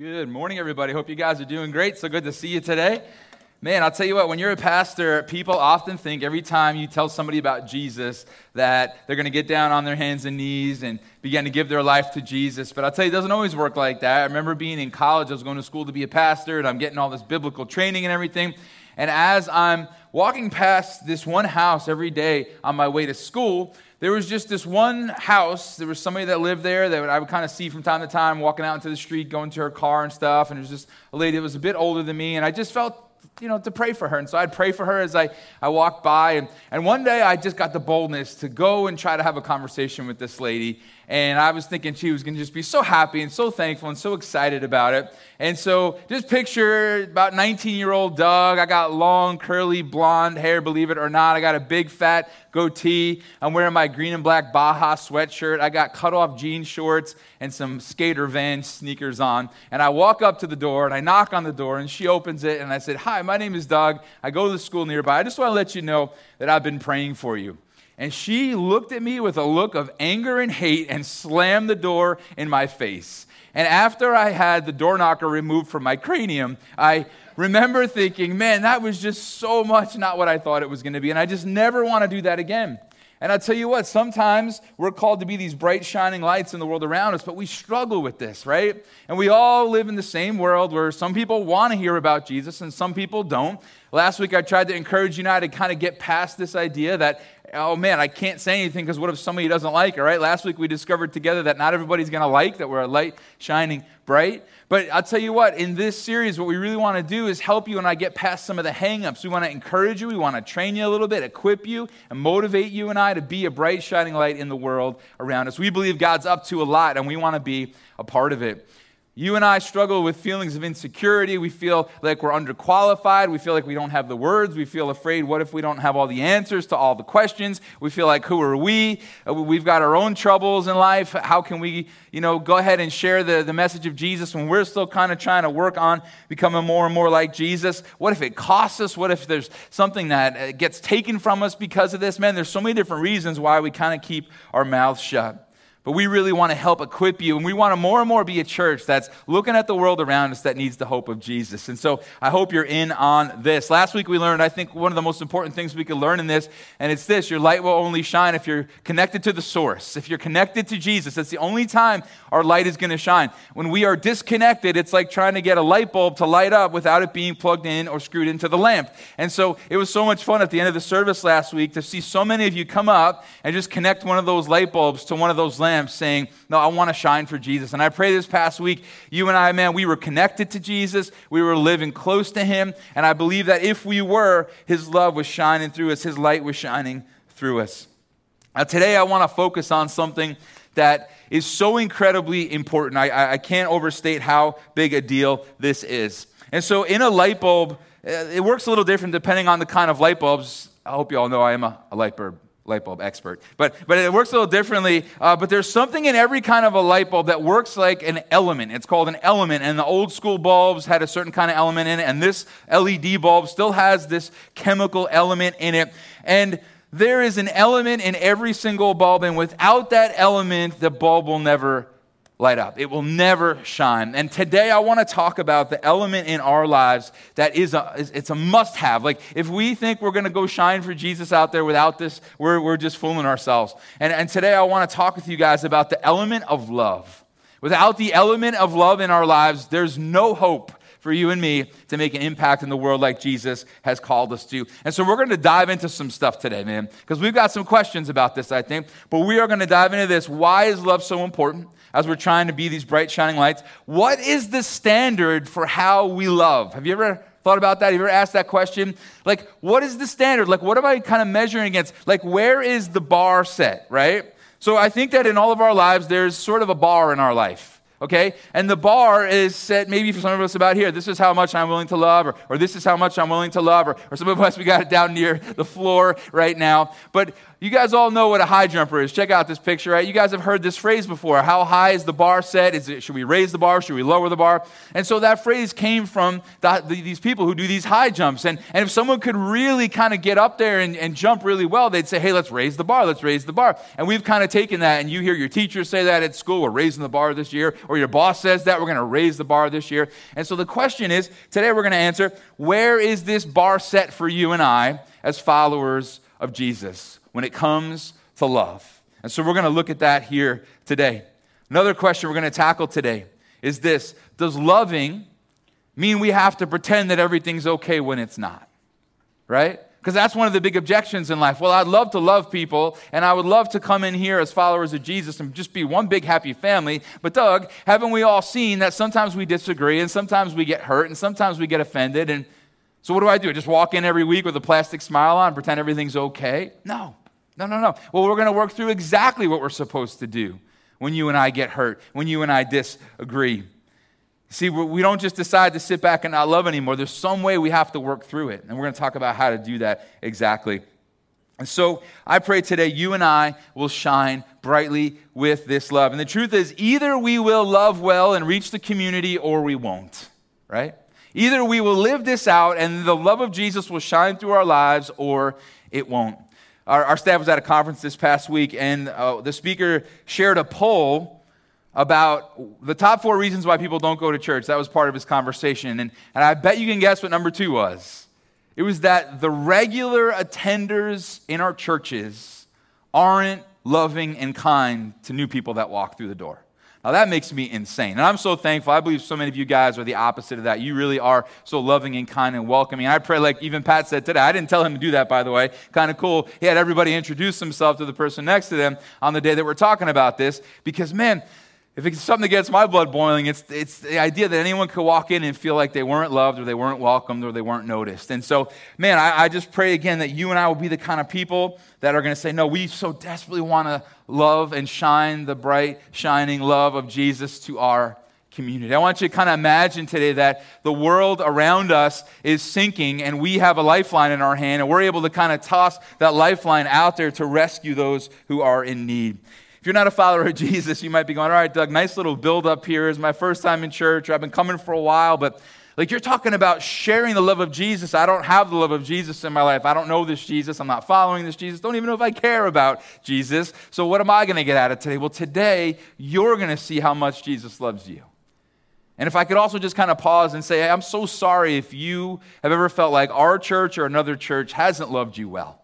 Good morning, everybody. Hope you guys are doing great. So good to see you today. Man, I'll tell you what, when you're a pastor, people often think every time you tell somebody about Jesus that they're going to get down on their hands and knees and begin to give their life to Jesus. But I'll tell you, it doesn't always work like that. I remember being in college, I was going to school to be a pastor, and I'm getting all this biblical training and everything. And as I'm walking past this one house every day on my way to school, there was just this one house. There was somebody that lived there that I would kind of see from time to time walking out into the street, going to her car and stuff. And it was just a lady that was a bit older than me. And I just felt, you know, to pray for her. And so I'd pray for her as I, I walked by. And, and one day I just got the boldness to go and try to have a conversation with this lady. And I was thinking she was going to just be so happy and so thankful and so excited about it. And so just picture about 19 year old Doug. I got long, curly, blonde hair, believe it or not. I got a big, fat goatee. I'm wearing my green and black Baja sweatshirt. I got cut off jean shorts and some skater van sneakers on. And I walk up to the door and I knock on the door and she opens it. And I said, Hi, my name is Doug. I go to the school nearby. I just want to let you know that I've been praying for you. And she looked at me with a look of anger and hate and slammed the door in my face. And after I had the door knocker removed from my cranium, I remember thinking, man, that was just so much not what I thought it was going to be. And I just never want to do that again. And I tell you what, sometimes we're called to be these bright, shining lights in the world around us, but we struggle with this, right? And we all live in the same world where some people want to hear about Jesus and some people don't. Last week, I tried to encourage you and I to kind of get past this idea that oh man, I can't say anything because what if somebody doesn't like it, right? Last week we discovered together that not everybody's going to like that we're a light shining bright. But I'll tell you what, in this series, what we really want to do is help you and I get past some of the hangups. We want to encourage you, we want to train you a little bit, equip you, and motivate you and I to be a bright shining light in the world around us. We believe God's up to a lot and we want to be a part of it. You and I struggle with feelings of insecurity. We feel like we're underqualified. We feel like we don't have the words. We feel afraid, what if we don't have all the answers to all the questions? We feel like, who are we? Uh, we've got our own troubles in life. How can we, you know, go ahead and share the, the message of Jesus when we're still kind of trying to work on becoming more and more like Jesus? What if it costs us? What if there's something that uh, gets taken from us because of this? Man, there's so many different reasons why we kind of keep our mouths shut. But we really want to help equip you, and we want to more and more be a church that's looking at the world around us that needs the hope of Jesus. And so I hope you're in on this. Last week we learned, I think, one of the most important things we could learn in this, and it's this your light will only shine if you're connected to the source. If you're connected to Jesus, that's the only time our light is going to shine. When we are disconnected, it's like trying to get a light bulb to light up without it being plugged in or screwed into the lamp. And so it was so much fun at the end of the service last week to see so many of you come up and just connect one of those light bulbs to one of those lamps saying, No, I want to shine for Jesus. And I pray this past week, you and I, man, we were connected to Jesus. We were living close to Him. And I believe that if we were, His love was shining through us, His light was shining through us. Now, today I want to focus on something that is so incredibly important. I, I can't overstate how big a deal this is. And so, in a light bulb, uh, it works a little different depending on the kind of light bulbs. I hope you all know I am a, a light bulb light bulb expert. But, but it works a little differently. Uh, but there's something in every kind of a light bulb that works like an element. It's called an element. And the old school bulbs had a certain kind of element in it. And this LED bulb still has this chemical element in it. And there is an element in every single bulb. And without that element, the bulb will never light up. It will never shine. And today I want to talk about the element in our lives that is a, it's a must have. Like if we think we're going to go shine for Jesus out there without this, we're, we're just fooling ourselves. And, and today I want to talk with you guys about the element of love. Without the element of love in our lives, there's no hope for you and me to make an impact in the world like Jesus has called us to. And so we're going to dive into some stuff today, man, because we've got some questions about this, I think. But we are going to dive into this. Why is love so important? As we're trying to be these bright, shining lights. What is the standard for how we love? Have you ever thought about that? Have you ever asked that question? Like, what is the standard? Like, what am I kind of measuring against? Like, where is the bar set, right? So I think that in all of our lives, there's sort of a bar in our life okay? And the bar is set maybe for some of us about here. This is how much I'm willing to love, or, or this is how much I'm willing to love, or, or some of us, we got it down near the floor right now. But you guys all know what a high jumper is. Check out this picture, right? You guys have heard this phrase before. How high is the bar set? Is it, should we raise the bar? Should we lower the bar? And so that phrase came from the, the, these people who do these high jumps. And, and if someone could really kind of get up there and, and jump really well, they'd say, hey, let's raise the bar, let's raise the bar. And we've kind of taken that, and you hear your teachers say that at school, we're raising the bar this year, or your boss says that, we're going to raise the bar this year. And so the question is, today we're going to answer, where is this bar set for you and I as followers of Jesus when it comes to love. And so we're going to look at that here today. Another question we're going to tackle today is this Does loving mean we have to pretend that everything's okay when it's not? Right? Because that's one of the big objections in life. Well, I'd love to love people, and I would love to come in here as followers of Jesus and just be one big happy family. But, Doug, haven't we all seen that sometimes we disagree, and sometimes we get hurt, and sometimes we get offended? And so, what do I do? I Just walk in every week with a plastic smile on, pretend everything's okay? No. No, no, no. Well, we're going to work through exactly what we're supposed to do when you and I get hurt, when you and I disagree. See, we don't just decide to sit back and not love anymore. There's some way we have to work through it. And we're going to talk about how to do that exactly. And so I pray today you and I will shine brightly with this love. And the truth is, either we will love well and reach the community or we won't, right? Either we will live this out and the love of Jesus will shine through our lives or it won't. Our, our staff was at a conference this past week, and uh, the speaker shared a poll about the top four reasons why people don't go to church. That was part of his conversation. And, and I bet you can guess what number two was. It was that the regular attenders in our churches aren't loving and kind to new people that walk through the door. Now that makes me insane. And I'm so thankful. I believe so many of you guys are the opposite of that. You really are so loving and kind and welcoming. I pray, like even Pat said today, I didn't tell him to do that, by the way. Kind of cool. He had everybody introduce himself to the person next to them on the day that we're talking about this because, man, if it's something that gets my blood boiling, it's, it's the idea that anyone could walk in and feel like they weren't loved or they weren't welcomed or they weren't noticed. And so, man, I, I just pray again that you and I will be the kind of people that are going to say, no, we so desperately want to love and shine the bright, shining love of Jesus to our community. I want you to kind of imagine today that the world around us is sinking and we have a lifeline in our hand and we're able to kind of toss that lifeline out there to rescue those who are in need. If you're not a follower of Jesus, you might be going, all right, Doug, nice little build up here. It's my first time in church, I've been coming for a while, but like you're talking about sharing the love of Jesus. I don't have the love of Jesus in my life. I don't know this Jesus. I'm not following this Jesus. Don't even know if I care about Jesus. So what am I going to get out of today? Well, today you're going to see how much Jesus loves you. And if I could also just kind of pause and say, hey, I'm so sorry if you have ever felt like our church or another church hasn't loved you well.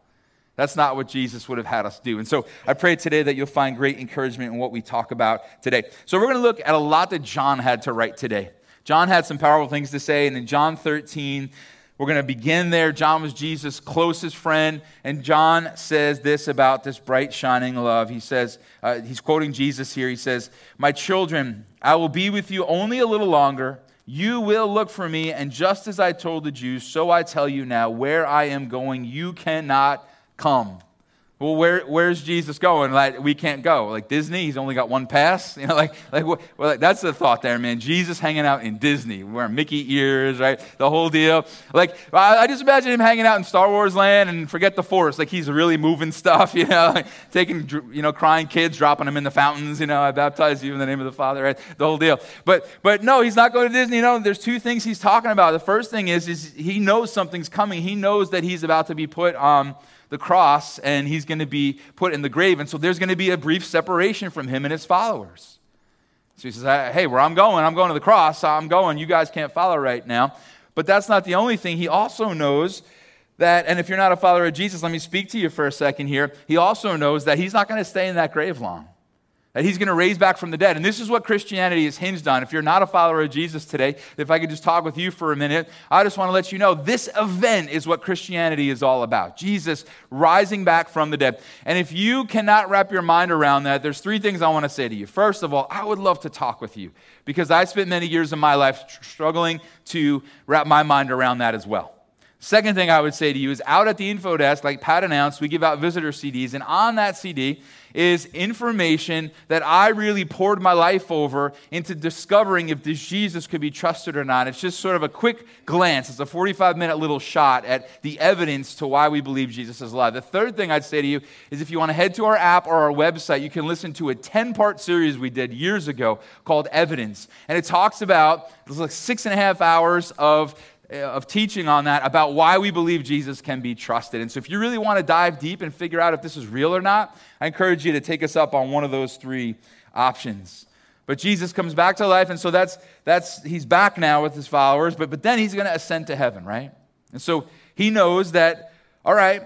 That's not what Jesus would have had us do. And so I pray today that you'll find great encouragement in what we talk about today. So we're going to look at a lot that John had to write today. John had some powerful things to say, and in John 13, we're going to begin there. John was Jesus' closest friend, and John says this about this bright, shining love. He says, uh, he's quoting Jesus here. He says, My children, I will be with you only a little longer. You will look for me, and just as I told the Jews, so I tell you now, where I am going, you cannot come. Well, where, where's Jesus going? Like, we can't go. Like Disney, he's only got one pass. You know, like, like, well, like that's the thought there, man. Jesus hanging out in Disney, wearing Mickey ears, right? The whole deal. Like, I, I, just imagine him hanging out in Star Wars land and forget the force. Like, he's really moving stuff, you know, like taking, you know, crying kids, dropping them in the fountains, you know, I baptize you in the name of the Father, right? The whole deal. But, but no, he's not going to Disney. Know, there's two things he's talking about. The first thing is, is he knows something's coming. He knows that he's about to be put on. Um, the cross and he's going to be put in the grave. And so there's going to be a brief separation from him and his followers. So he says, Hey, where I'm going, I'm going to the cross. I'm going. You guys can't follow right now. But that's not the only thing. He also knows that, and if you're not a follower of Jesus, let me speak to you for a second here. He also knows that he's not going to stay in that grave long that he's going to raise back from the dead. And this is what Christianity is hinged on. If you're not a follower of Jesus today, if I could just talk with you for a minute, I just want to let you know this event is what Christianity is all about Jesus rising back from the dead. And if you cannot wrap your mind around that, there's three things I want to say to you. First of all, I would love to talk with you because I spent many years of my life struggling to wrap my mind around that as well. Second thing I would say to you is out at the info desk, like Pat announced, we give out visitor CDs, and on that CD is information that I really poured my life over into discovering if this Jesus could be trusted or not. It's just sort of a quick glance. It's a 45 minute little shot at the evidence to why we believe Jesus is alive. The third thing I'd say to you is if you want to head to our app or our website, you can listen to a 10 part series we did years ago called Evidence. And it talks about, like six and a half hours of Uh, of teaching on that about why we believe Jesus can be trusted. And so, if you really want to dive deep and figure out if this is real or not, I encourage you to take us up on one of those three options. But Jesus comes back to life, and so that's, that's he's back now with his followers, but, but then he's going to ascend to heaven, right? And so he knows that, all right,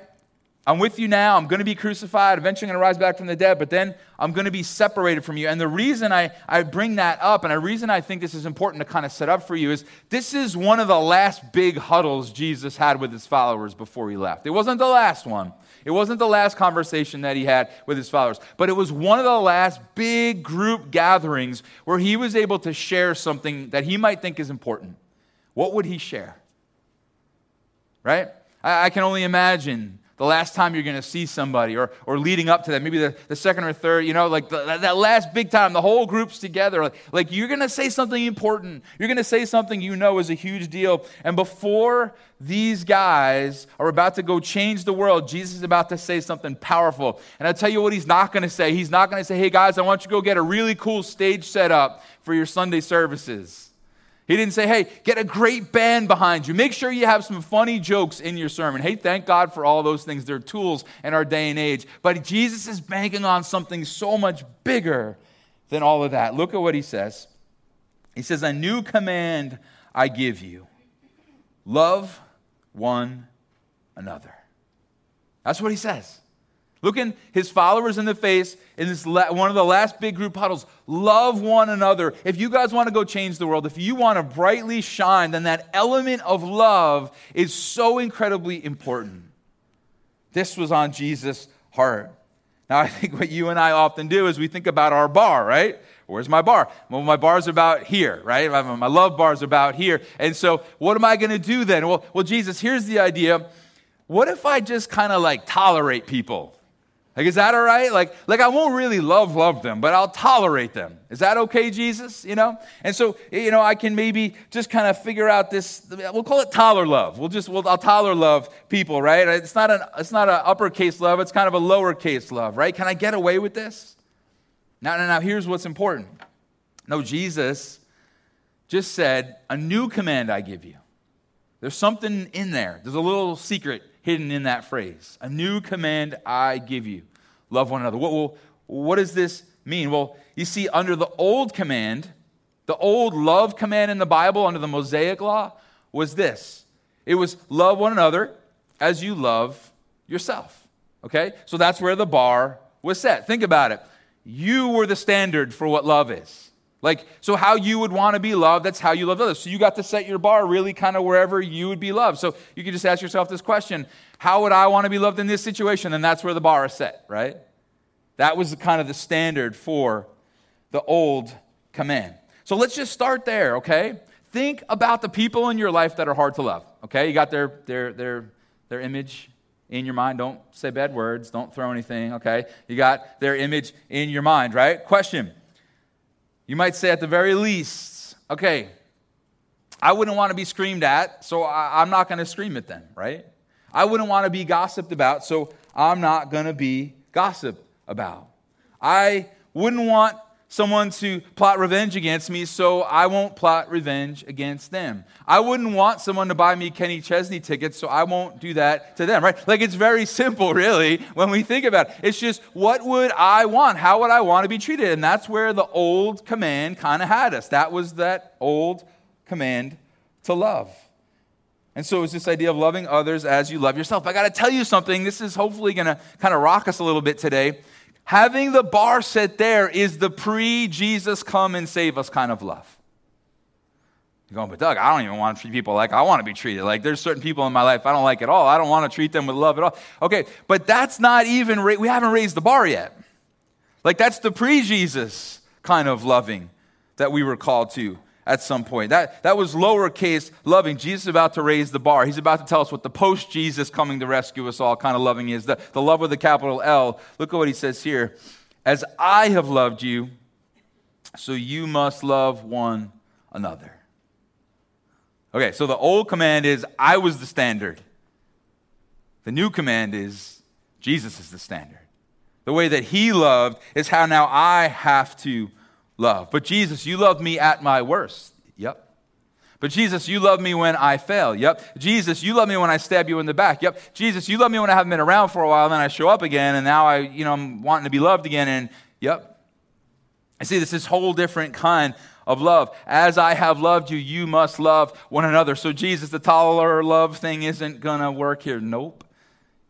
I'm with you now. I'm going to be crucified. Eventually, I'm going to rise back from the dead, but then I'm going to be separated from you. And the reason I, I bring that up, and the reason I think this is important to kind of set up for you, is this is one of the last big huddles Jesus had with his followers before he left. It wasn't the last one, it wasn't the last conversation that he had with his followers, but it was one of the last big group gatherings where he was able to share something that he might think is important. What would he share? Right? I, I can only imagine the last time you're going to see somebody or, or leading up to that, maybe the, the second or third, you know, like the, that last big time, the whole group's together. Like, like you're going to say something important. You're going to say something you know is a huge deal. And before these guys are about to go change the world, Jesus is about to say something powerful. And I'll tell you what he's not going to say. He's not going to say, hey guys, I want you to go get a really cool stage set up for your Sunday services. He didn't say, hey, get a great band behind you. Make sure you have some funny jokes in your sermon. Hey, thank God for all those things. They're tools in our day and age. But Jesus is banking on something so much bigger than all of that. Look at what he says. He says, A new command I give you love one another. That's what he says. Looking his followers in the face in this one of the last big group huddles. Love one another. If you guys want to go change the world, if you want to brightly shine, then that element of love is so incredibly important. This was on Jesus' heart. Now, I think what you and I often do is we think about our bar, right? Where's my bar? Well, my bar's about here, right? My love bar's about here. And so, what am I going to do then? Well, well, Jesus, here's the idea. What if I just kind of like tolerate people? Like, is that all right? Like, like I won't really love, love them, but I'll tolerate them. Is that okay, Jesus? You know? And so, you know, I can maybe just kind of figure out this, we'll call it toler love. We'll just, we'll, I'll toler love people, right? It's not an, it's not an uppercase love, it's kind of a lowercase love, right? Can I get away with this? Now, now, now, here's what's important. No, Jesus just said, a new command I give you. There's something in there. There's a little secret hidden in that phrase. A new command I give you love one another. What, well, what does this mean? Well, you see, under the old command, the old love command in the Bible, under the Mosaic law, was this it was love one another as you love yourself. Okay? So that's where the bar was set. Think about it. You were the standard for what love is. Like, so how you would want to be loved, that's how you love others. So you got to set your bar really kind of wherever you would be loved. So you could just ask yourself this question How would I want to be loved in this situation? And that's where the bar is set, right? That was kind of the standard for the old command. So let's just start there, okay? Think about the people in your life that are hard to love, okay? You got their, their, their, their image in your mind. Don't say bad words, don't throw anything, okay? You got their image in your mind, right? Question you might say, at the very least, okay, I wouldn't want to be screamed at, so I, am not going to scream at them, right? I wouldn't want to be gossiped about, so I'm not going to be gossiped about. I wouldn't want someone to plot revenge against me, so I won't plot revenge against them. I wouldn't want someone to buy me Kenny Chesney tickets, so I won't do that to them, right? Like it's very simple, really, when we think about it. It's just what would I want? How would I want to be treated? And that's where the old command kind of had us. That was that old command to love. And so it's this idea of loving others as you love yourself. I got to tell you something. This is hopefully going to kind of rock us a little bit today having the bar set there is the pre Jesus come and save us kind of love. You're going, but Doug, I don't even want to treat people like I want to be treated. Like there's certain people in my life I don't like at all. I don't want to treat them with love at all. Okay, but that's not even, we haven't raised the bar yet. Like that's the pre Jesus kind of loving that we were called to at some point. That, that was lowercase loving. Jesus is about to raise the bar. He's about to tell us what the post Jesus coming to rescue us all kind of loving is. The, the love with a capital L. Look at what he says here. As I have loved you, so you must love one another. Okay, so the old command is I was the standard. The new command is Jesus is the standard. The way that he loved is how now I have to love. But Jesus, you love me at my worst. Yep. But Jesus, you love me when I fail. Yep. Jesus, you love me when I stab you in the back. Yep. Jesus, you love me when I haven't been around for a while, and then I show up again, and now I, you know, I'm wanting to be loved again, and yep. I see this is whole different kind of love. As I have loved you, you must love one another. So Jesus, the toler love thing isn't gonna work here. Nope.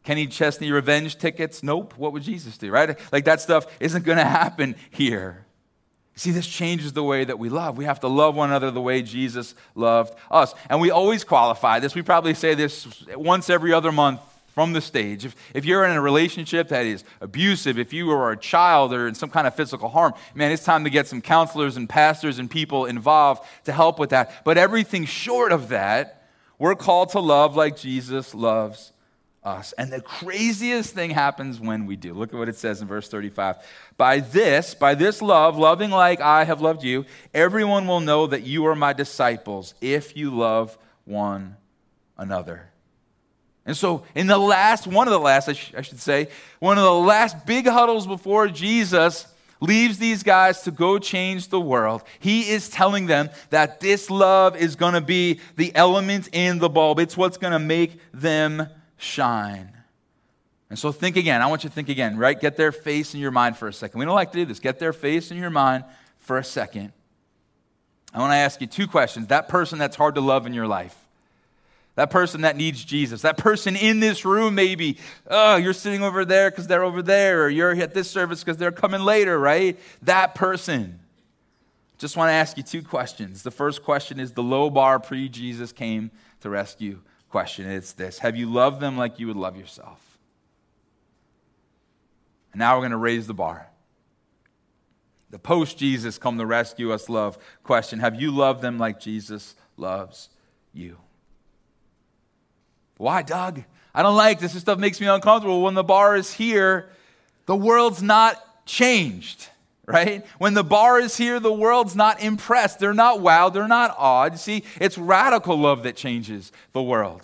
Kenny Chesney revenge tickets? Nope. What would Jesus do, right? Like that stuff isn't gonna happen here. See, this changes the way that we love. We have to love one another the way Jesus loved us. And we always qualify this. We probably say this once every other month from the stage. If, if you're in a relationship that is abusive, if you are a child or in some kind of physical harm, man, it's time to get some counselors and pastors and people involved to help with that. But everything short of that, we're called to love like Jesus loves us. And the craziest thing happens when we do. Look at what it says in verse 35. By this, by this love, loving like I have loved you, everyone will know that you are my disciples if you love one another. And so, in the last, one of the last, I, sh- I should say, one of the last big huddles before Jesus leaves these guys to go change the world, he is telling them that this love is going to be the element in the bulb. It's what's going to make them shine. And so think again. I want you to think again, right? Get their face in your mind for a second. We don't like to do this. Get their face in your mind for a second. I want to ask you two questions. That person that's hard to love in your life, that person that needs Jesus, that person in this room, maybe, oh, you're sitting over there because they're over there, or you're at this service because they're coming later, right? That person. Just want to ask you two questions. The first question is the low bar pre Jesus came to rescue question. It's this Have you loved them like you would love yourself? And now we're going to raise the bar. The post Jesus come to rescue us love question Have you loved them like Jesus loves you? Why, Doug? I don't like this. This stuff makes me uncomfortable. When the bar is here, the world's not changed right? When the bar is here, the world's not impressed. They're not wowed. They're not awed. See, it's radical love that changes the world.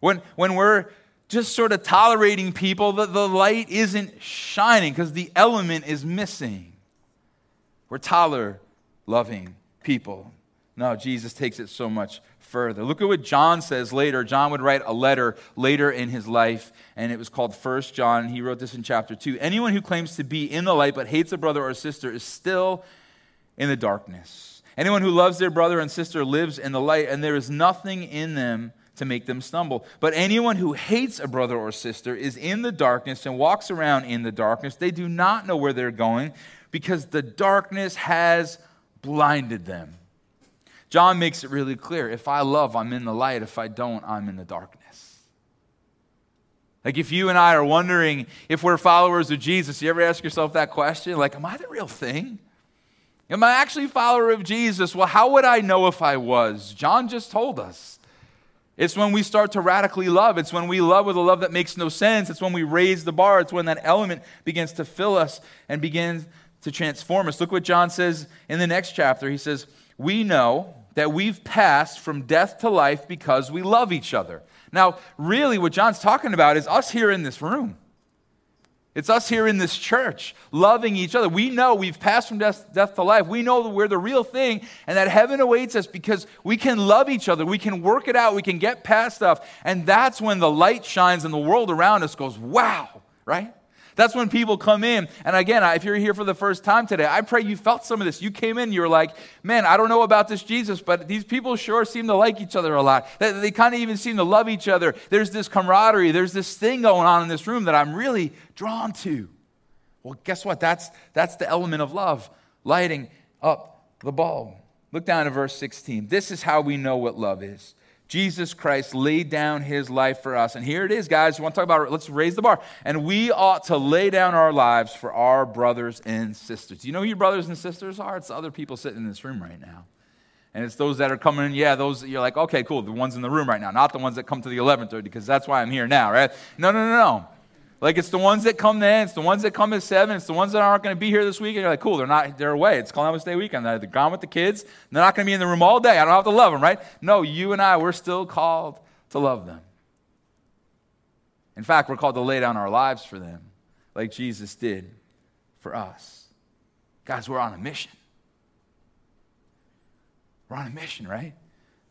When, when we're just sort of tolerating people, the, the light isn't shining because the element is missing. We're toler loving people. No, Jesus takes it so much further. Look at what John says later. John would write a letter later in his life, and it was called First John. He wrote this in chapter 2. Anyone who claims to be in the light but hates a brother or sister is still in the darkness. Anyone who loves their brother and sister lives in the light, and there is nothing in them to make them stumble. But anyone who hates a brother or sister is in the darkness and walks around in the darkness. They do not know where they're going because the darkness has blinded them. John makes it really clear if I love, I'm in the light. If I don't, I'm in the darkness. Like if you and I are wondering if we're followers of Jesus, you ever ask yourself that question? Like, am I the real thing? Am I actually a follower of Jesus? Well, how would I know if I was? John just told us. It's when we start to radically love. It's when we love with a love that makes no sense. It's when we raise the bar. It's when that element begins to fill us and begins to transform us. Look what John says in the next chapter. He says, We know that we've passed from death to life because we love each other. Now, really, what John's talking about is us here in this room. It's us here in this church loving each other. We know we've passed from death, death, to life. We know that we're the real thing and that heaven awaits us because we can love each other. We can work it out. We can get past stuff. And that's when the light shines and the world around us goes, wow, right? That's when people come in. And again, if you're here for the first time today, I pray you felt some of this. You came in, you're like, man, I don't know about this Jesus, but these people sure seem to like each other a lot. They, they kind of even seem to love each other. There's this camaraderie, there's this thing going on in this room that I'm really drawn to. Well, guess what? That's, that's the element of love, lighting up the bulb. Look down at verse 16. This is how we know what love is. Jesus Christ laid down his life for us. And here it is, guys. We want to talk about. Let's raise the bar. And we ought to lay down our lives for our brothers and sisters. Do you know who your brothers and sisters are? It's other people sitting in this room right now. And it's those that are coming in, yeah, those you're like, okay, cool, the ones in the room right now, not the ones that come to the 11:30 because that's why I'm here now, right? No, no, no, no. Like it's the ones that come then, it's the ones that come at seven, it's the ones that aren't going to be here this week. And You're like, cool, they're not, they're away. It's Columbus Day weekend. They're gone with the kids. They're not going to be in the room all day. I don't have to love them, right? No, you and I, we're still called to love them. In fact, we're called to lay down our lives for them, like Jesus did for us. Guys, we're on a mission. We're on a mission, right?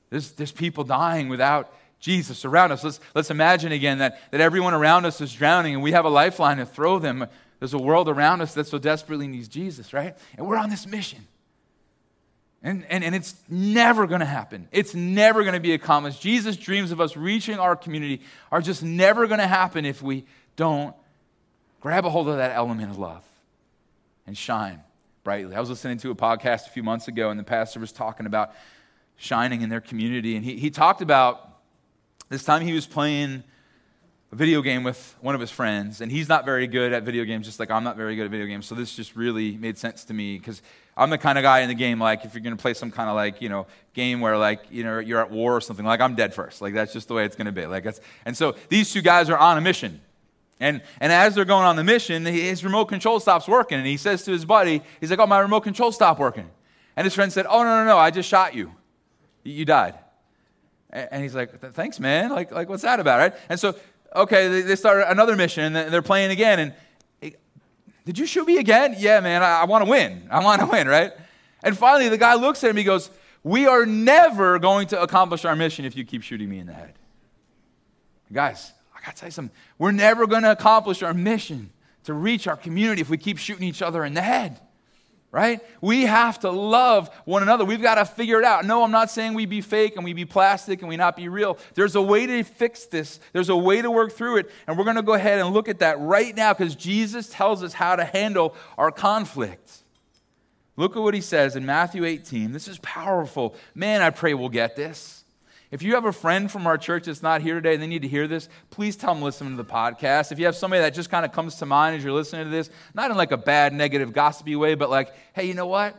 There's, there's people dying without Jesus around us. Let's, let's imagine again that, that everyone around us is drowning and we have a lifeline to throw them. There's a world around us that so desperately needs Jesus, right? And we're on this mission. And, and, and it's never going to happen. It's never going to be accomplished. Jesus' dreams of us reaching our community are just never going to happen if we don't grab a hold of that element of love and shine brightly. I was listening to a podcast a few months ago, and the pastor was talking about shining in their community. And he, he talked about this time he was playing a video game with one of his friends, and he's not very good at video games, just like I'm not very good at video games. So this just really made sense to me because I'm the kind of guy in the game, like if you're going to play some kind of like, you know, game where like, you know, you're at war or something, like I'm dead first. Like that's just the way it's going to be. Like that's, and so these two guys are on a mission. And, and as they're going on the mission, his remote control stops working. And he says to his buddy, he's like, oh, my remote control stopped working. And his friend said, oh, no, no, no, I just shot you. You died. And he's like, thanks, man. Like, like what's that about, right? And so, okay, they start another mission, and they're playing again. And did you shoot me again? Yeah, man, I, I want to win. I want to win, right? And finally, the guy looks at him. He goes, we are never going to accomplish our mission if you keep shooting me in the head. Guys, I got to tell you something. We're never going to accomplish our mission to reach our community if we keep shooting each other in the head. Right? We have to love one another. We've got to figure it out. No, I'm not saying we be fake and we be plastic and we not be real. There's a way to fix this, there's a way to work through it. And we're going to go ahead and look at that right now because Jesus tells us how to handle our conflict. Look at what he says in Matthew 18. This is powerful. Man, I pray we'll get this. If you have a friend from our church that's not here today and they need to hear this, please tell them listen to the podcast. If you have somebody that just kind of comes to mind as you're listening to this, not in like a bad, negative, gossipy way, but like, hey, you know what?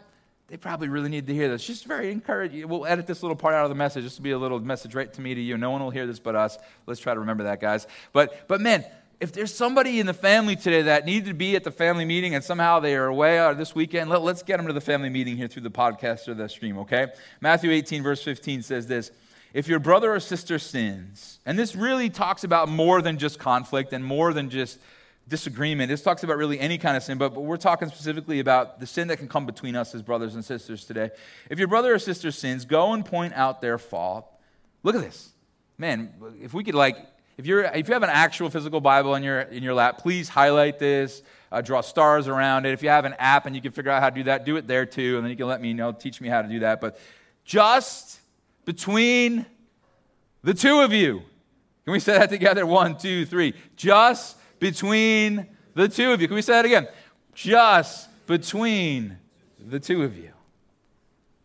They probably really need to hear this. Just very encouraging. We'll edit this little part out of the message just to be a little message right to me to you. No one will hear this but us. Let's try to remember that, guys. But but man, if there's somebody in the family today that needed to be at the family meeting and somehow they are away or this weekend, let, us get them to the family meeting here through the podcast or the stream, okay? Matthew 18, verse 15 says this if your brother or sister sins, and this really talks about more than just conflict and more than just disagreement. This talks about really any kind of sin, but, but we're talking specifically about the sin that can come between us as brothers and sisters today. If your brother or sister sins, go and point out their fault. Look at this. Man, if we could like, if, you're, if you have an actual physical Bible in your, in your lap, please highlight this, uh, draw stars around it. If you have an app and you can figure out how to do that, do it there too, and then you can let me know, teach me how to do that. But just between the two of you. Can we say that together? One, two, three. Just between the two of you. Can we say that again? Just between the two of you.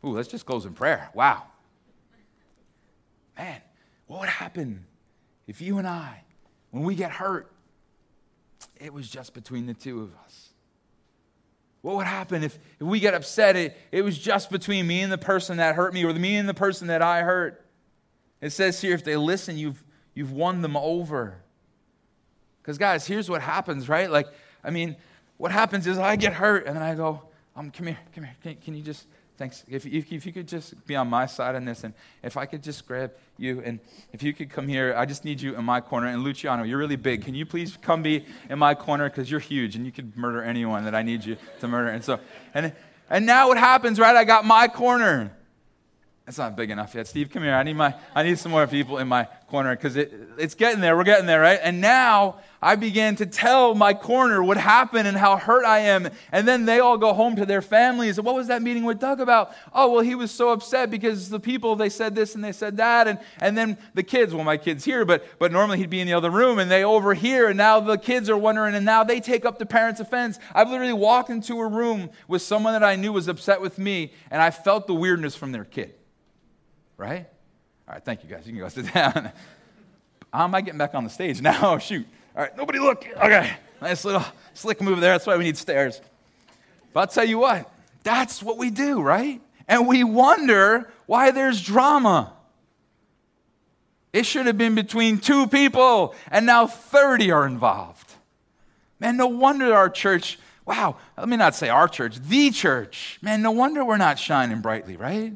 Ooh, let's just close in prayer. Wow. Man, what would happen if you and I, when we get hurt, it was just between the two of us? What would happen if, if we get upset? It, it was just between me and the person that hurt me or me and the person that I hurt. It says here if they listen, you've, you've won them over. Because, guys, here's what happens, right? Like, I mean, what happens is I get hurt and then I go, um, come here, come here. Can, can you just Thanks. If, if, if, you could just be on my side on this, and if I could just grab you, and if you could come here, I just need you in my corner. And Luciano, you're really big. Can you please come be in my corner? Because you're huge, and you could murder anyone that I need you to murder. And so, and, and now what happens, right? I got my corner. It's not big enough yet. Steve, come here. I need, my, I need some more people in my corner because it, it's getting there. We're getting there, right? And now I began to tell my corner what happened and how hurt I am. And then they all go home to their families. And What was that meeting with Doug about? Oh, well, he was so upset because the people, they said this and they said that. And, and then the kids, well, my kid's here, but, but normally he'd be in the other room and they overhear. And now the kids are wondering and now they take up the parents' offense. I've literally walked into a room with someone that I knew was upset with me and I felt the weirdness from their kid right? All right, thank you guys. You can go sit down. How am I getting back on the stage now? Oh, shoot. All right, nobody look. Okay, nice little slick move there. That's why we need stairs. But I'll tell you what, that's what we do, right? And we wonder why there's drama. It should have been between two people, and now 30 are involved. Man, no wonder our church, wow, let me not say our church, the church. Man, no wonder we're not shining brightly, right?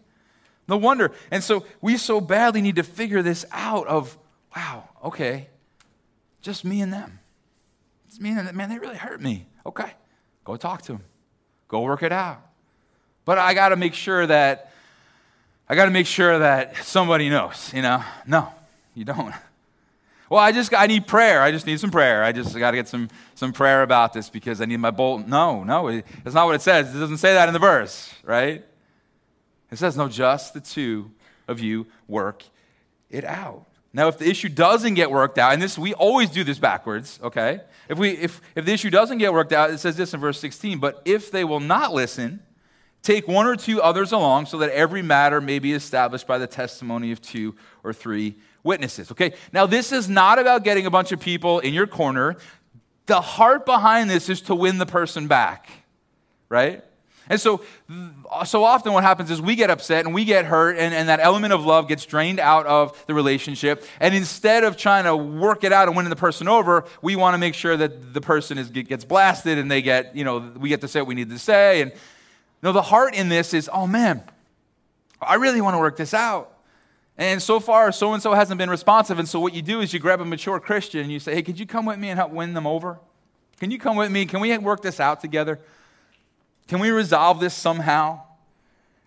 No wonder. And so we so badly need to figure this out of, wow, okay, just me and them. It's me and them. Man, they really hurt me. Okay, go talk to them. Go work it out. But I got to make sure that, I got to make sure that somebody knows, you know? No, you don't. Well, I just I need prayer. I just need some prayer. I just got to get some some prayer about this because I need my bolt. No, no, it's not what it says. It doesn't say that in the verse, right? It says, "No, just the two of you work it out." Now, if the issue doesn't get worked out, and this we always do this backwards, okay? If we if if the issue doesn't get worked out, it says this in verse 16, but if they will not listen, take one or two others along so that every matter may be established by the testimony of two or three witnesses. Okay, now this is not about getting a bunch of people in your corner. The heart behind this is to win the person back, right? And so, so often what happens is we get upset and we get hurt, and, and that element of love gets drained out of the relationship. And instead of trying to work it out and winning the person over, we want to make sure that the person is, gets blasted and they get, you know, we get to say what we need to say. And no, the heart in this is, oh man, I really want to work this out. And so far, so and so hasn't been responsive. And so, what you do is you grab a mature Christian and you say, Hey, could you come with me and help win them over? Can you come with me? Can we work this out together? Can we resolve this somehow?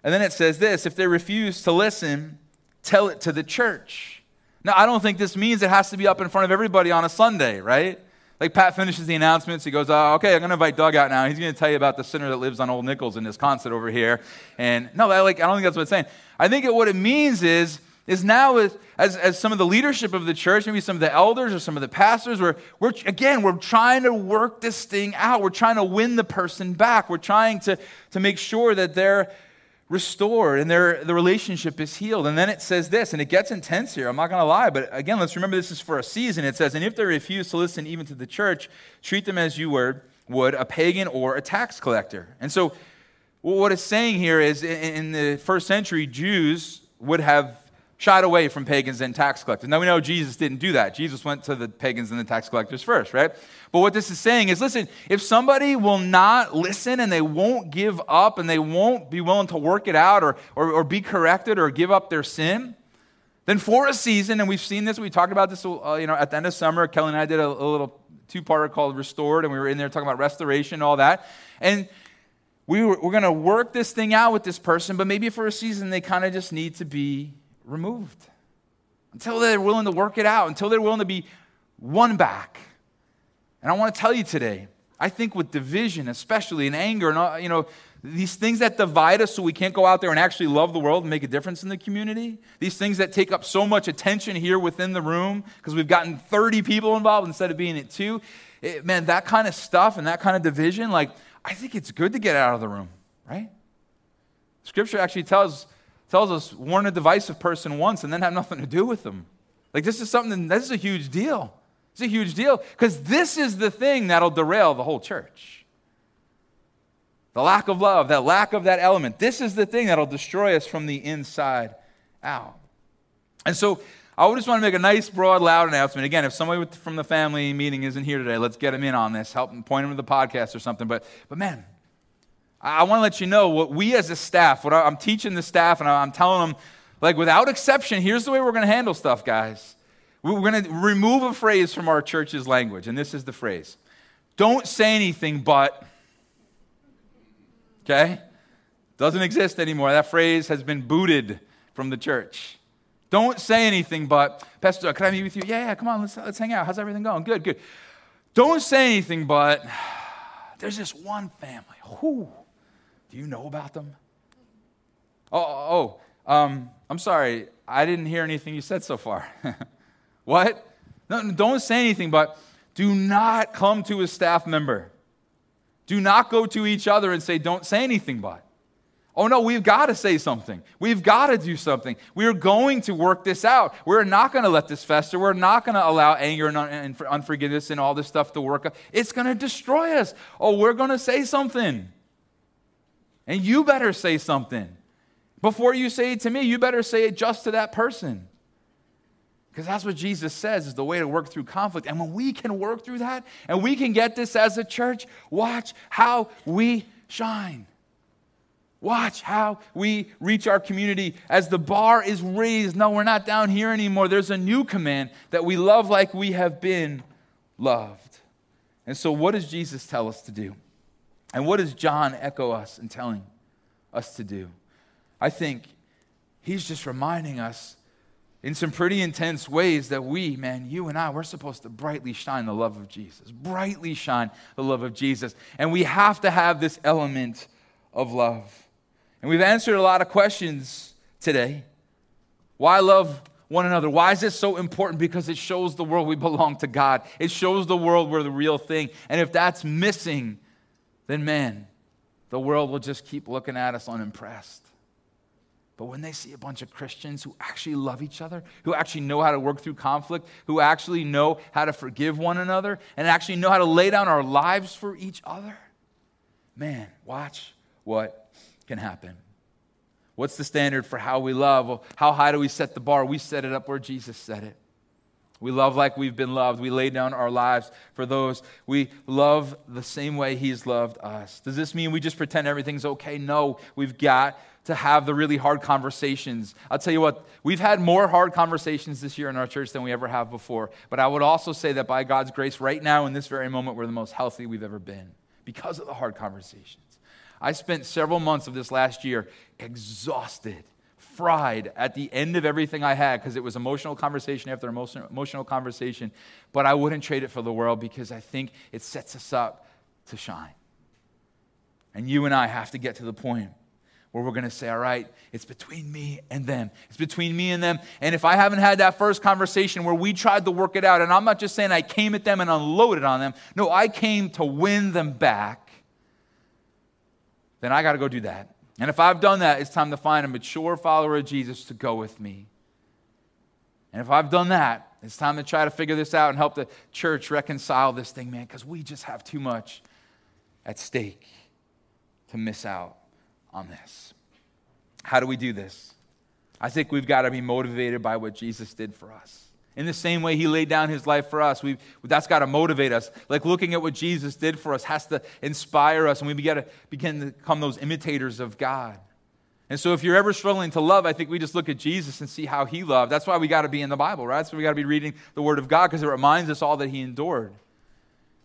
And then it says this if they refuse to listen, tell it to the church. Now, I don't think this means it has to be up in front of everybody on a Sunday, right? Like Pat finishes the announcements. He goes, oh, okay, I'm going to invite Doug out now. He's going to tell you about the sinner that lives on Old Nichols in this concert over here. And no, I, like, I don't think that's what it's saying. I think it, what it means is is now as, as, as, some of the leadership of the church, maybe some of the elders or some of the pastors, we're, we're, again, we're trying to work this thing out. We're trying to win the person back. We're trying to, to make sure that they're restored and their, the relationship is healed. And then it says this, and it gets intense here. I'm not going to lie, but again, let's remember this is for a season. It says, and if they refuse to listen even to the church, treat them as you would, would a pagan or a tax collector. And so, what it's saying here is in the first century, Jews would have shied away from pagans and tax collectors. Now we know Jesus didn't do that. Jesus went to the pagans and the tax collectors first, right? But what this is saying is listen, if somebody will not listen and they won't give up and they won't be willing to work it out or, or, or be corrected or give up their sin, then for a season, and we've seen this, we talked about this uh, you know, at the end of summer, Kelly and I did a, a little two-parter called Restored, and we were in there talking about restoration and all that. And we were, we're going to work this thing out with this person, but maybe for a season they kind of just need to be removed until they're willing to work it out, until they're willing to be won back. And I want to tell you today, I think with division, especially in anger, and uh, you know, these things that divide us so we can't go out there and actually love the world and make a difference in the community, these things that take up so much attention here within the room because we've gotten 30 people involved instead of being at two, it, man, that kind of stuff and that kind of division, like, I think it's good to get out of the room, right? Scripture actually tells tells us warn a divisive person once and then have nothing to do with them. Like this is something, this is a huge deal. It's a huge deal because this is the thing that'll derail the whole church. The lack of love, that lack of that element. This is the thing that'll destroy us from the inside out. And so I just want to make a nice, broad, loud announcement. Again, if somebody from the family meeting isn't here today, let's get them in on this. Help them point them to the podcast or something. But, but man, I want to let you know what we as a staff, what I'm teaching the staff, and I'm telling them, like, without exception, here's the way we're going to handle stuff, guys. We're going to remove a phrase from our church's language, and this is the phrase Don't say anything but. Okay? Doesn't exist anymore. That phrase has been booted from the church. Don't say anything but, Pastor, can I meet with you? Yeah, yeah, come on, let's, let's hang out. How's everything going? Good, good. Don't say anything but, there's this one family. Whew do you know about them? Oh, oh, um, I'm sorry. I didn't hear anything you said so far. what? No, don't say anything, but do not come to a staff member. Do not go to each other and say, don't say anything, but. Oh no, we've got to say something. We've got to do something. We're going to work this out. We're not going to let this fester. We're not going to allow anger and unforgiveness and all this stuff to work. It's going to destroy us. Oh, we're going to say something. And you better say something. Before you say it to me, you better say it just to that person. Because that's what Jesus says is the way to work through conflict. And when we can work through that and we can get this as a church, watch how we shine. Watch how we reach our community as the bar is raised. No, we're not down here anymore. There's a new command that we love like we have been loved. And so, what does Jesus tell us to do? And what does John echo us in telling us to do? I think he's just reminding us in some pretty intense ways that we, man, you and I, we're supposed to brightly shine the love of Jesus, brightly shine the love of Jesus. And we have to have this element of love. And we've answered a lot of questions today. Why love one another? Why is this so important? Because it shows the world we belong to God, it shows the world we're the real thing. And if that's missing, then man, the world will just keep looking at us unimpressed. But when they see a bunch of Christians who actually love each other, who actually know how to work through conflict, who actually know how to forgive one another, and actually know how to lay down our lives for each other, man, watch what can happen. What's the standard for how we love? Well, how high do we set the bar? We set it up where Jesus set it. We love like we've been loved. We lay down our lives for those. We love the same way He's loved us. Does this mean we just pretend everything's okay? No, we've got to have the really hard conversations. I'll tell you what, we've had more hard conversations this year in our church than we ever have before. But I would also say that by God's grace, right now, in this very moment, we're the most healthy we've ever been because of the hard conversations. I spent several months of this last year exhausted, fried at the end of everything I had because it was emotional conversation after emotional conversation. But I wouldn't trade it for the world because I think it sets us up to shine. And you and I have to get to the point where we're going to say, all right, it's between me and them. It's between me and them. And if I haven't had that first conversation where we tried to work it out, and I'm not just saying I came at them and unloaded on them, no, I came to win them back, then I got to go do that. And if I've done that, it's time to find a mature follower of Jesus to go with me. And if I've done that, it's time to try to figure this out and help the church reconcile this thing, man, because we just have too much at stake to miss out on this. How do we do this? I think we've got to be motivated by what Jesus did for us. In the same way he laid down his life for us, we that's got to motivate us. Like looking at what Jesus did for us has to inspire us, and we begin to, begin to become those imitators of God. And so, if you're ever struggling to love, I think we just look at Jesus and see how he loved. That's why we got to be in the Bible, right? Why we got to be reading the Word of God because it reminds us all that he endured.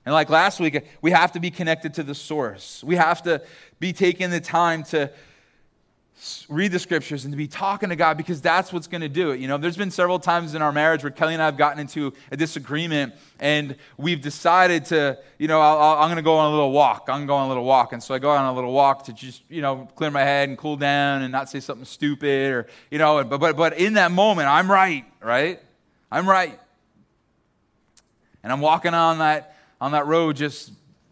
And like last week, we have to be connected to the source. We have to be taking the time to read the scriptures and to be talking to God because that's what's going to do it. You know, there's been several times in our marriage where Kelly and I have gotten into a disagreement and we've decided to, you know, i am going to go on a little walk. I'm going to go on a little walk. And so I go on a little walk to just, you know, clear my head and cool down and not say something stupid or, you know, but, but, but in that moment, I'm right, right? I'm right. And I'm walking on that, on that road just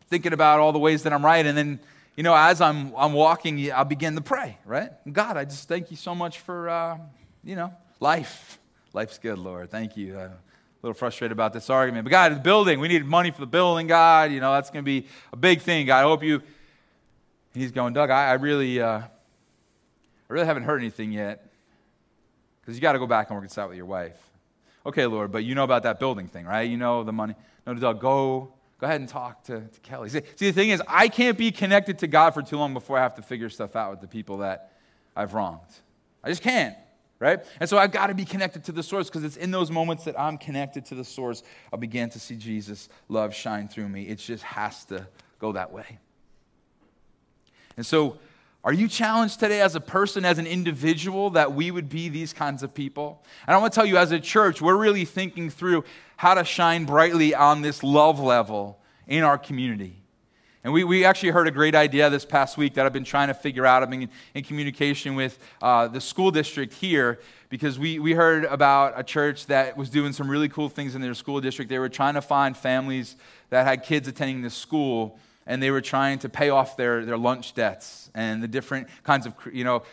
thinking about all the ways that I'm right. And then, you know, as I'm, I'm walking, I begin to pray, right? God, I just thank you so much for, uh, you know, life. Life's good, Lord. Thank you. Uh, a little frustrated about this argument. But God, the building, we need money for the building, God. You know, that's going to be a big thing. God, I hope you. he's going, Doug, I, I really, uh, I really haven't heard anything yet because you got to go back and work this out with your wife. Okay, Lord, but you know about that building thing, right? You know the money. No, Doug, go Go ahead and talk to, to Kelly. See, see, the thing is, I can't be connected to God for too long before I have to figure stuff out with the people that I've wronged. I just can't, right? And so I've got to be connected to the source because it's in those moments that I'm connected to the source, I'll begin to see Jesus' love shine through me. It just has to go that way. And so, are you challenged today as a person, as an individual, that we would be these kinds of people? And I want to tell you, as a church, we're really thinking through how to shine brightly on this love level in our community. And we, we actually heard a great idea this past week that I've been trying to figure out. I've been in, in communication with uh, the school district here because we, we heard about a church that was doing some really cool things in their school district. They were trying to find families that had kids attending this school and they were trying to pay off their, their lunch debts and the different kinds of you know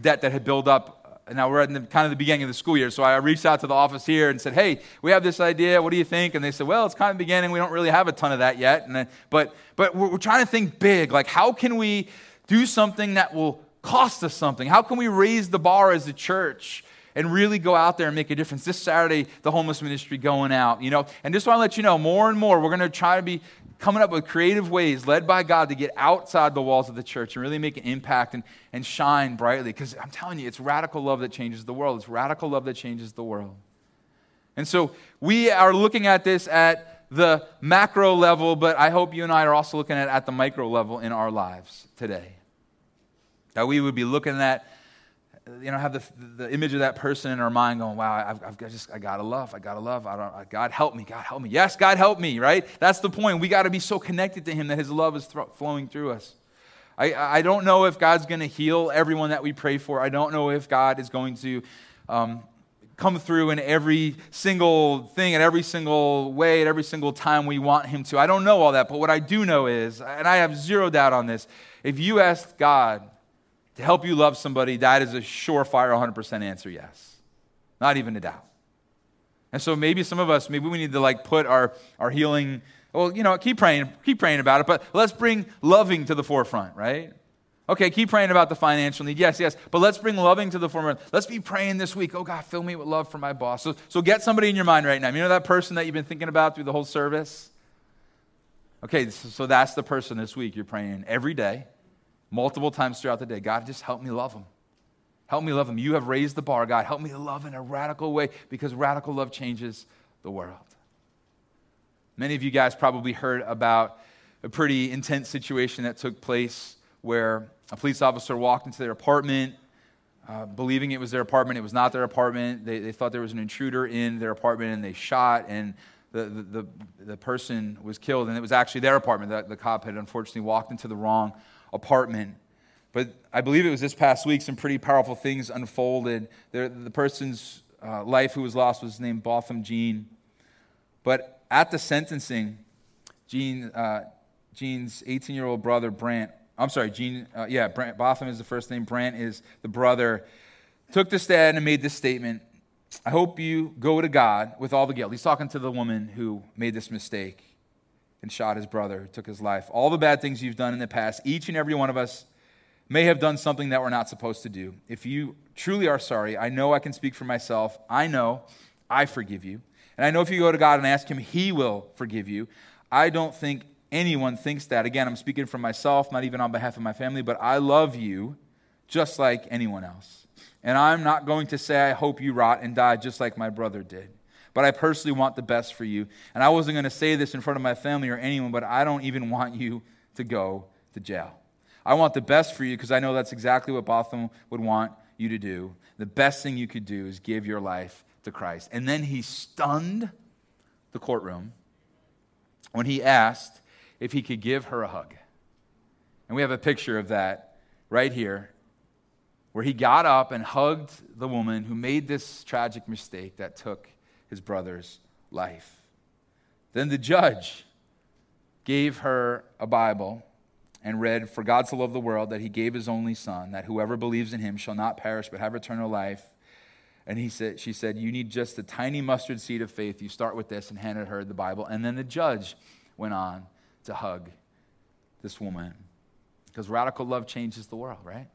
debt that had built up now we're at the, kind of the beginning of the school year. So I reached out to the office here and said, hey, we have this idea. What do you think? And they said, well, it's kind of beginning. We don't really have a ton of that yet. And but but we're, we're trying to think big. Like, how can we do something that will cost us something? How can we raise the bar as a church? and really go out there and make a difference. This Saturday, the homeless ministry going out, you know. And just want to let you know more and more, we're going to try to be coming up with creative ways led by God to get outside the walls of the church and really make an impact and, and shine brightly. Because I'm telling you, it's radical love that changes the world. It's radical love that changes the world. And so we are looking at this at the macro level, but I hope you and I are also looking at at the micro level in our lives today. That we would be looking at you know, have the, the image of that person in our mind going, wow, I've, I've just, I gotta love, I gotta love, I don't, God help me, God help me. Yes, God help me, right? That's the point. We gotta be so connected to Him that His love is th- flowing through us. I, I don't know if God's gonna heal everyone that we pray for. I don't know if God is going to um, come through in every single thing, in every single way, at every single time we want Him to. I don't know all that, but what I do know is, and I have zero doubt on this, if you ask God, to help you love somebody, that is a surefire 100% answer yes. Not even a doubt. And so maybe some of us, maybe we need to like put our, our healing, well, you know, keep praying, keep praying about it, but let's bring loving to the forefront, right? Okay, keep praying about the financial need. Yes, yes. But let's bring loving to the forefront. Let's be praying this week. Oh, God, fill me with love for my boss. So, so get somebody in your mind right now. You know that person that you've been thinking about through the whole service? Okay, so, so that's the person this week you're praying every day multiple times throughout the day God, just help me love them. Help me love them. You have raised the bar, God. Help me love in a radical way because radical love changes the world. Many of you guys probably heard about a pretty intense situation that took place where a police officer walked into their apartment, uh, believing it was their apartment. It was not their apartment. They, they thought there was an intruder in their apartment and they shot, and the, the, the, the person was killed. And it was actually their apartment. that the cop had unfortunately walked into the wrong apartment. But I believe it was this past week some pretty powerful things unfolded. The, the person's uh, life who was lost was named Botham Jean. But at the sentencing, Jean, uh, Jean's 18 year old brother, Brant, I'm sorry, Jean, uh, yeah, Brant, Botham is the first name, Brant is the brother, took the stand and made this statement I hope you go to God with all the guilt. He's talking to the woman who made this mistake and shot his brother, took his life. All the bad things you've done in the past, each and every one of us may have done something that we're not supposed to do. If you truly are sorry, I know I can speak for myself. I know I forgive you. And I know if you go to God and ask Him, He will forgive you. I don't think anyone thinks that. Again, I'm speaking for myself, not even on behalf of my family, but I love you just like anyone else. And I'm not going to say, I hope you rot and die just like my brother did but I personally want the best for you. And I wasn't going to say this in front of my family or anyone, but I don't even want you to go to jail. I want the best for you because I know that's exactly what Botham would want you to do. The best thing you could do is give your life to Christ. And then he stunned the courtroom when he asked if he could give her a hug. And we have a picture of that right here, where he got up and hugged the woman who made this tragic mistake that took his brother's life. Then the judge gave her a Bible and read, For God so loved the world that he gave his only Son, that whoever believes in him shall not perish but have eternal life. And he said, she said, You need just a tiny mustard seed of faith. You start with this and handed her the Bible. And then the judge went on to hug this woman. Because radical love changes the world, right?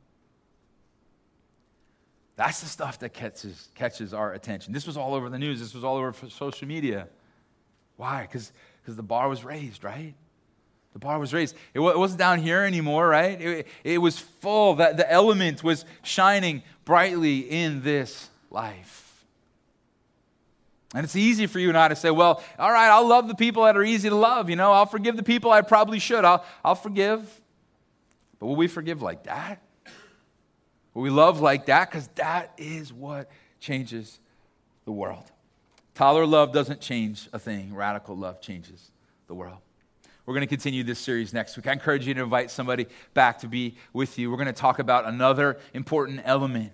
That's the stuff that catches, catches our attention. This was all over the news. This was all over social media. Why? Because the bar was raised, right? The bar was raised. It wasn't down here anymore, right? It, it was full. That the element was shining brightly in this life. And it's easy for you and I to say, well, all right, I'll love the people that are easy to love. You know, I'll forgive the people I probably should. I'll, I'll forgive. But will we forgive like that? We love like that because that is what changes the world. Toler love doesn't change a thing, radical love changes the world. We're going to continue this series next week. I encourage you to invite somebody back to be with you. We're going to talk about another important element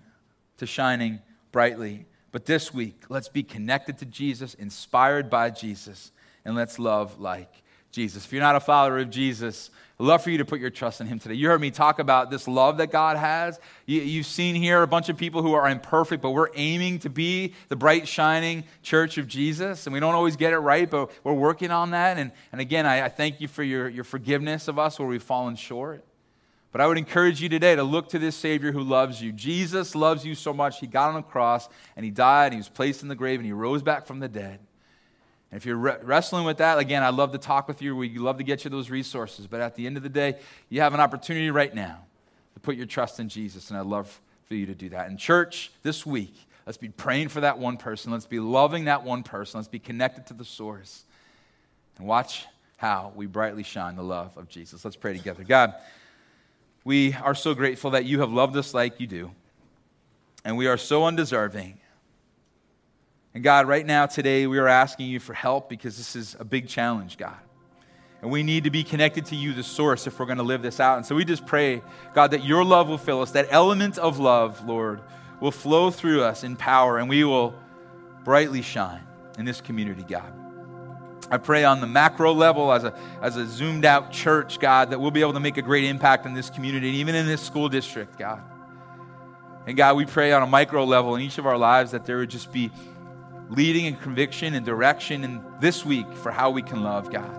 to shining brightly. But this week, let's be connected to Jesus, inspired by Jesus, and let's love like Jesus. If you're not a follower of Jesus, love for you to put your trust in Him today. You heard me talk about this love that God has. You, have seen here a bunch of people who are imperfect, but we're aiming to be the bright, shining church of Jesus. And we don't always get it right, but we're working on that. And, and again, I, I thank you for your, your forgiveness of us where we've fallen short. But I would encourage you today to look to this Savior who loves you. Jesus loves you so much, He got on a cross and He died, and He was placed in the grave, and He rose back from the dead. And if you're re- wrestling with that, again, I'd love to talk with you. We'd love to get you those resources. But at the end of the day, you have an opportunity right now to put your trust in Jesus, and I'd love for you to do that. In church this week, let's be praying for that one person. Let's be loving that one person. Let's be connected to the source. And watch how we brightly shine the love of Jesus. Let's pray together. God, we are so grateful that you have loved us like you do, and we are so undeserving. And God, right now, today, we are asking you for help because this is a big challenge, God. And we need to be connected to you, the source, if we're going to live this out. And so we just pray, God, that your love will fill us, that element of love, Lord, will flow through us in power, and we will brightly shine in this community, God. I pray on the macro level as a, as a zoomed out church, God, that we'll be able to make a great impact in this community and even in this school district, God. And God, we pray on a micro level in each of our lives that there would just be leading and conviction and direction in this week for how we can love God.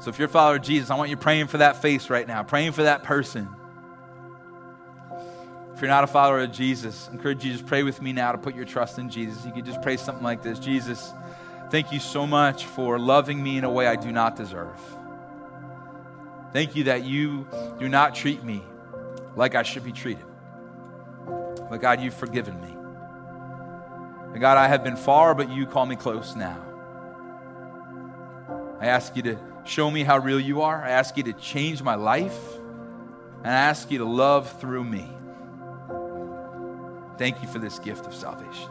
So if you're a follower of Jesus, I want you praying for that face right now, praying for that person. If you're not a follower of Jesus, I encourage you to pray with me now to put your trust in Jesus. You could just pray something like this Jesus, Thank you so much for loving me in a way I do not deserve. Thank you that you do not treat me like I should be treated. But God, you've forgiven me. And God, I have been far, but you call me close now. I ask you to show me how real you are. I ask you to change my life. And I ask you to love through me. Thank you for this gift of salvation.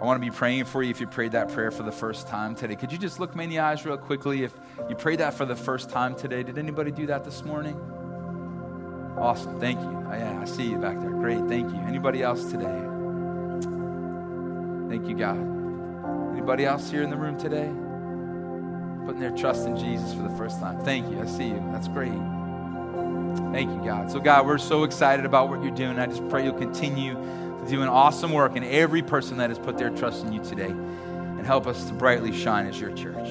I want to be praying for you if you prayed that prayer for the first time today. Could you just look me in the eyes real quickly if you prayed that for the first time today? Did anybody do that this morning? Awesome. Thank you. Yeah, I see you back there. Great. Thank you. Anybody else today? Thank you, God. Anybody else here in the room today? Putting their trust in Jesus for the first time. Thank you. I see you. That's great. Thank you, God. So, God, we're so excited about what you're doing. I just pray you'll continue doing awesome work in every person that has put their trust in you today and help us to brightly shine as your church.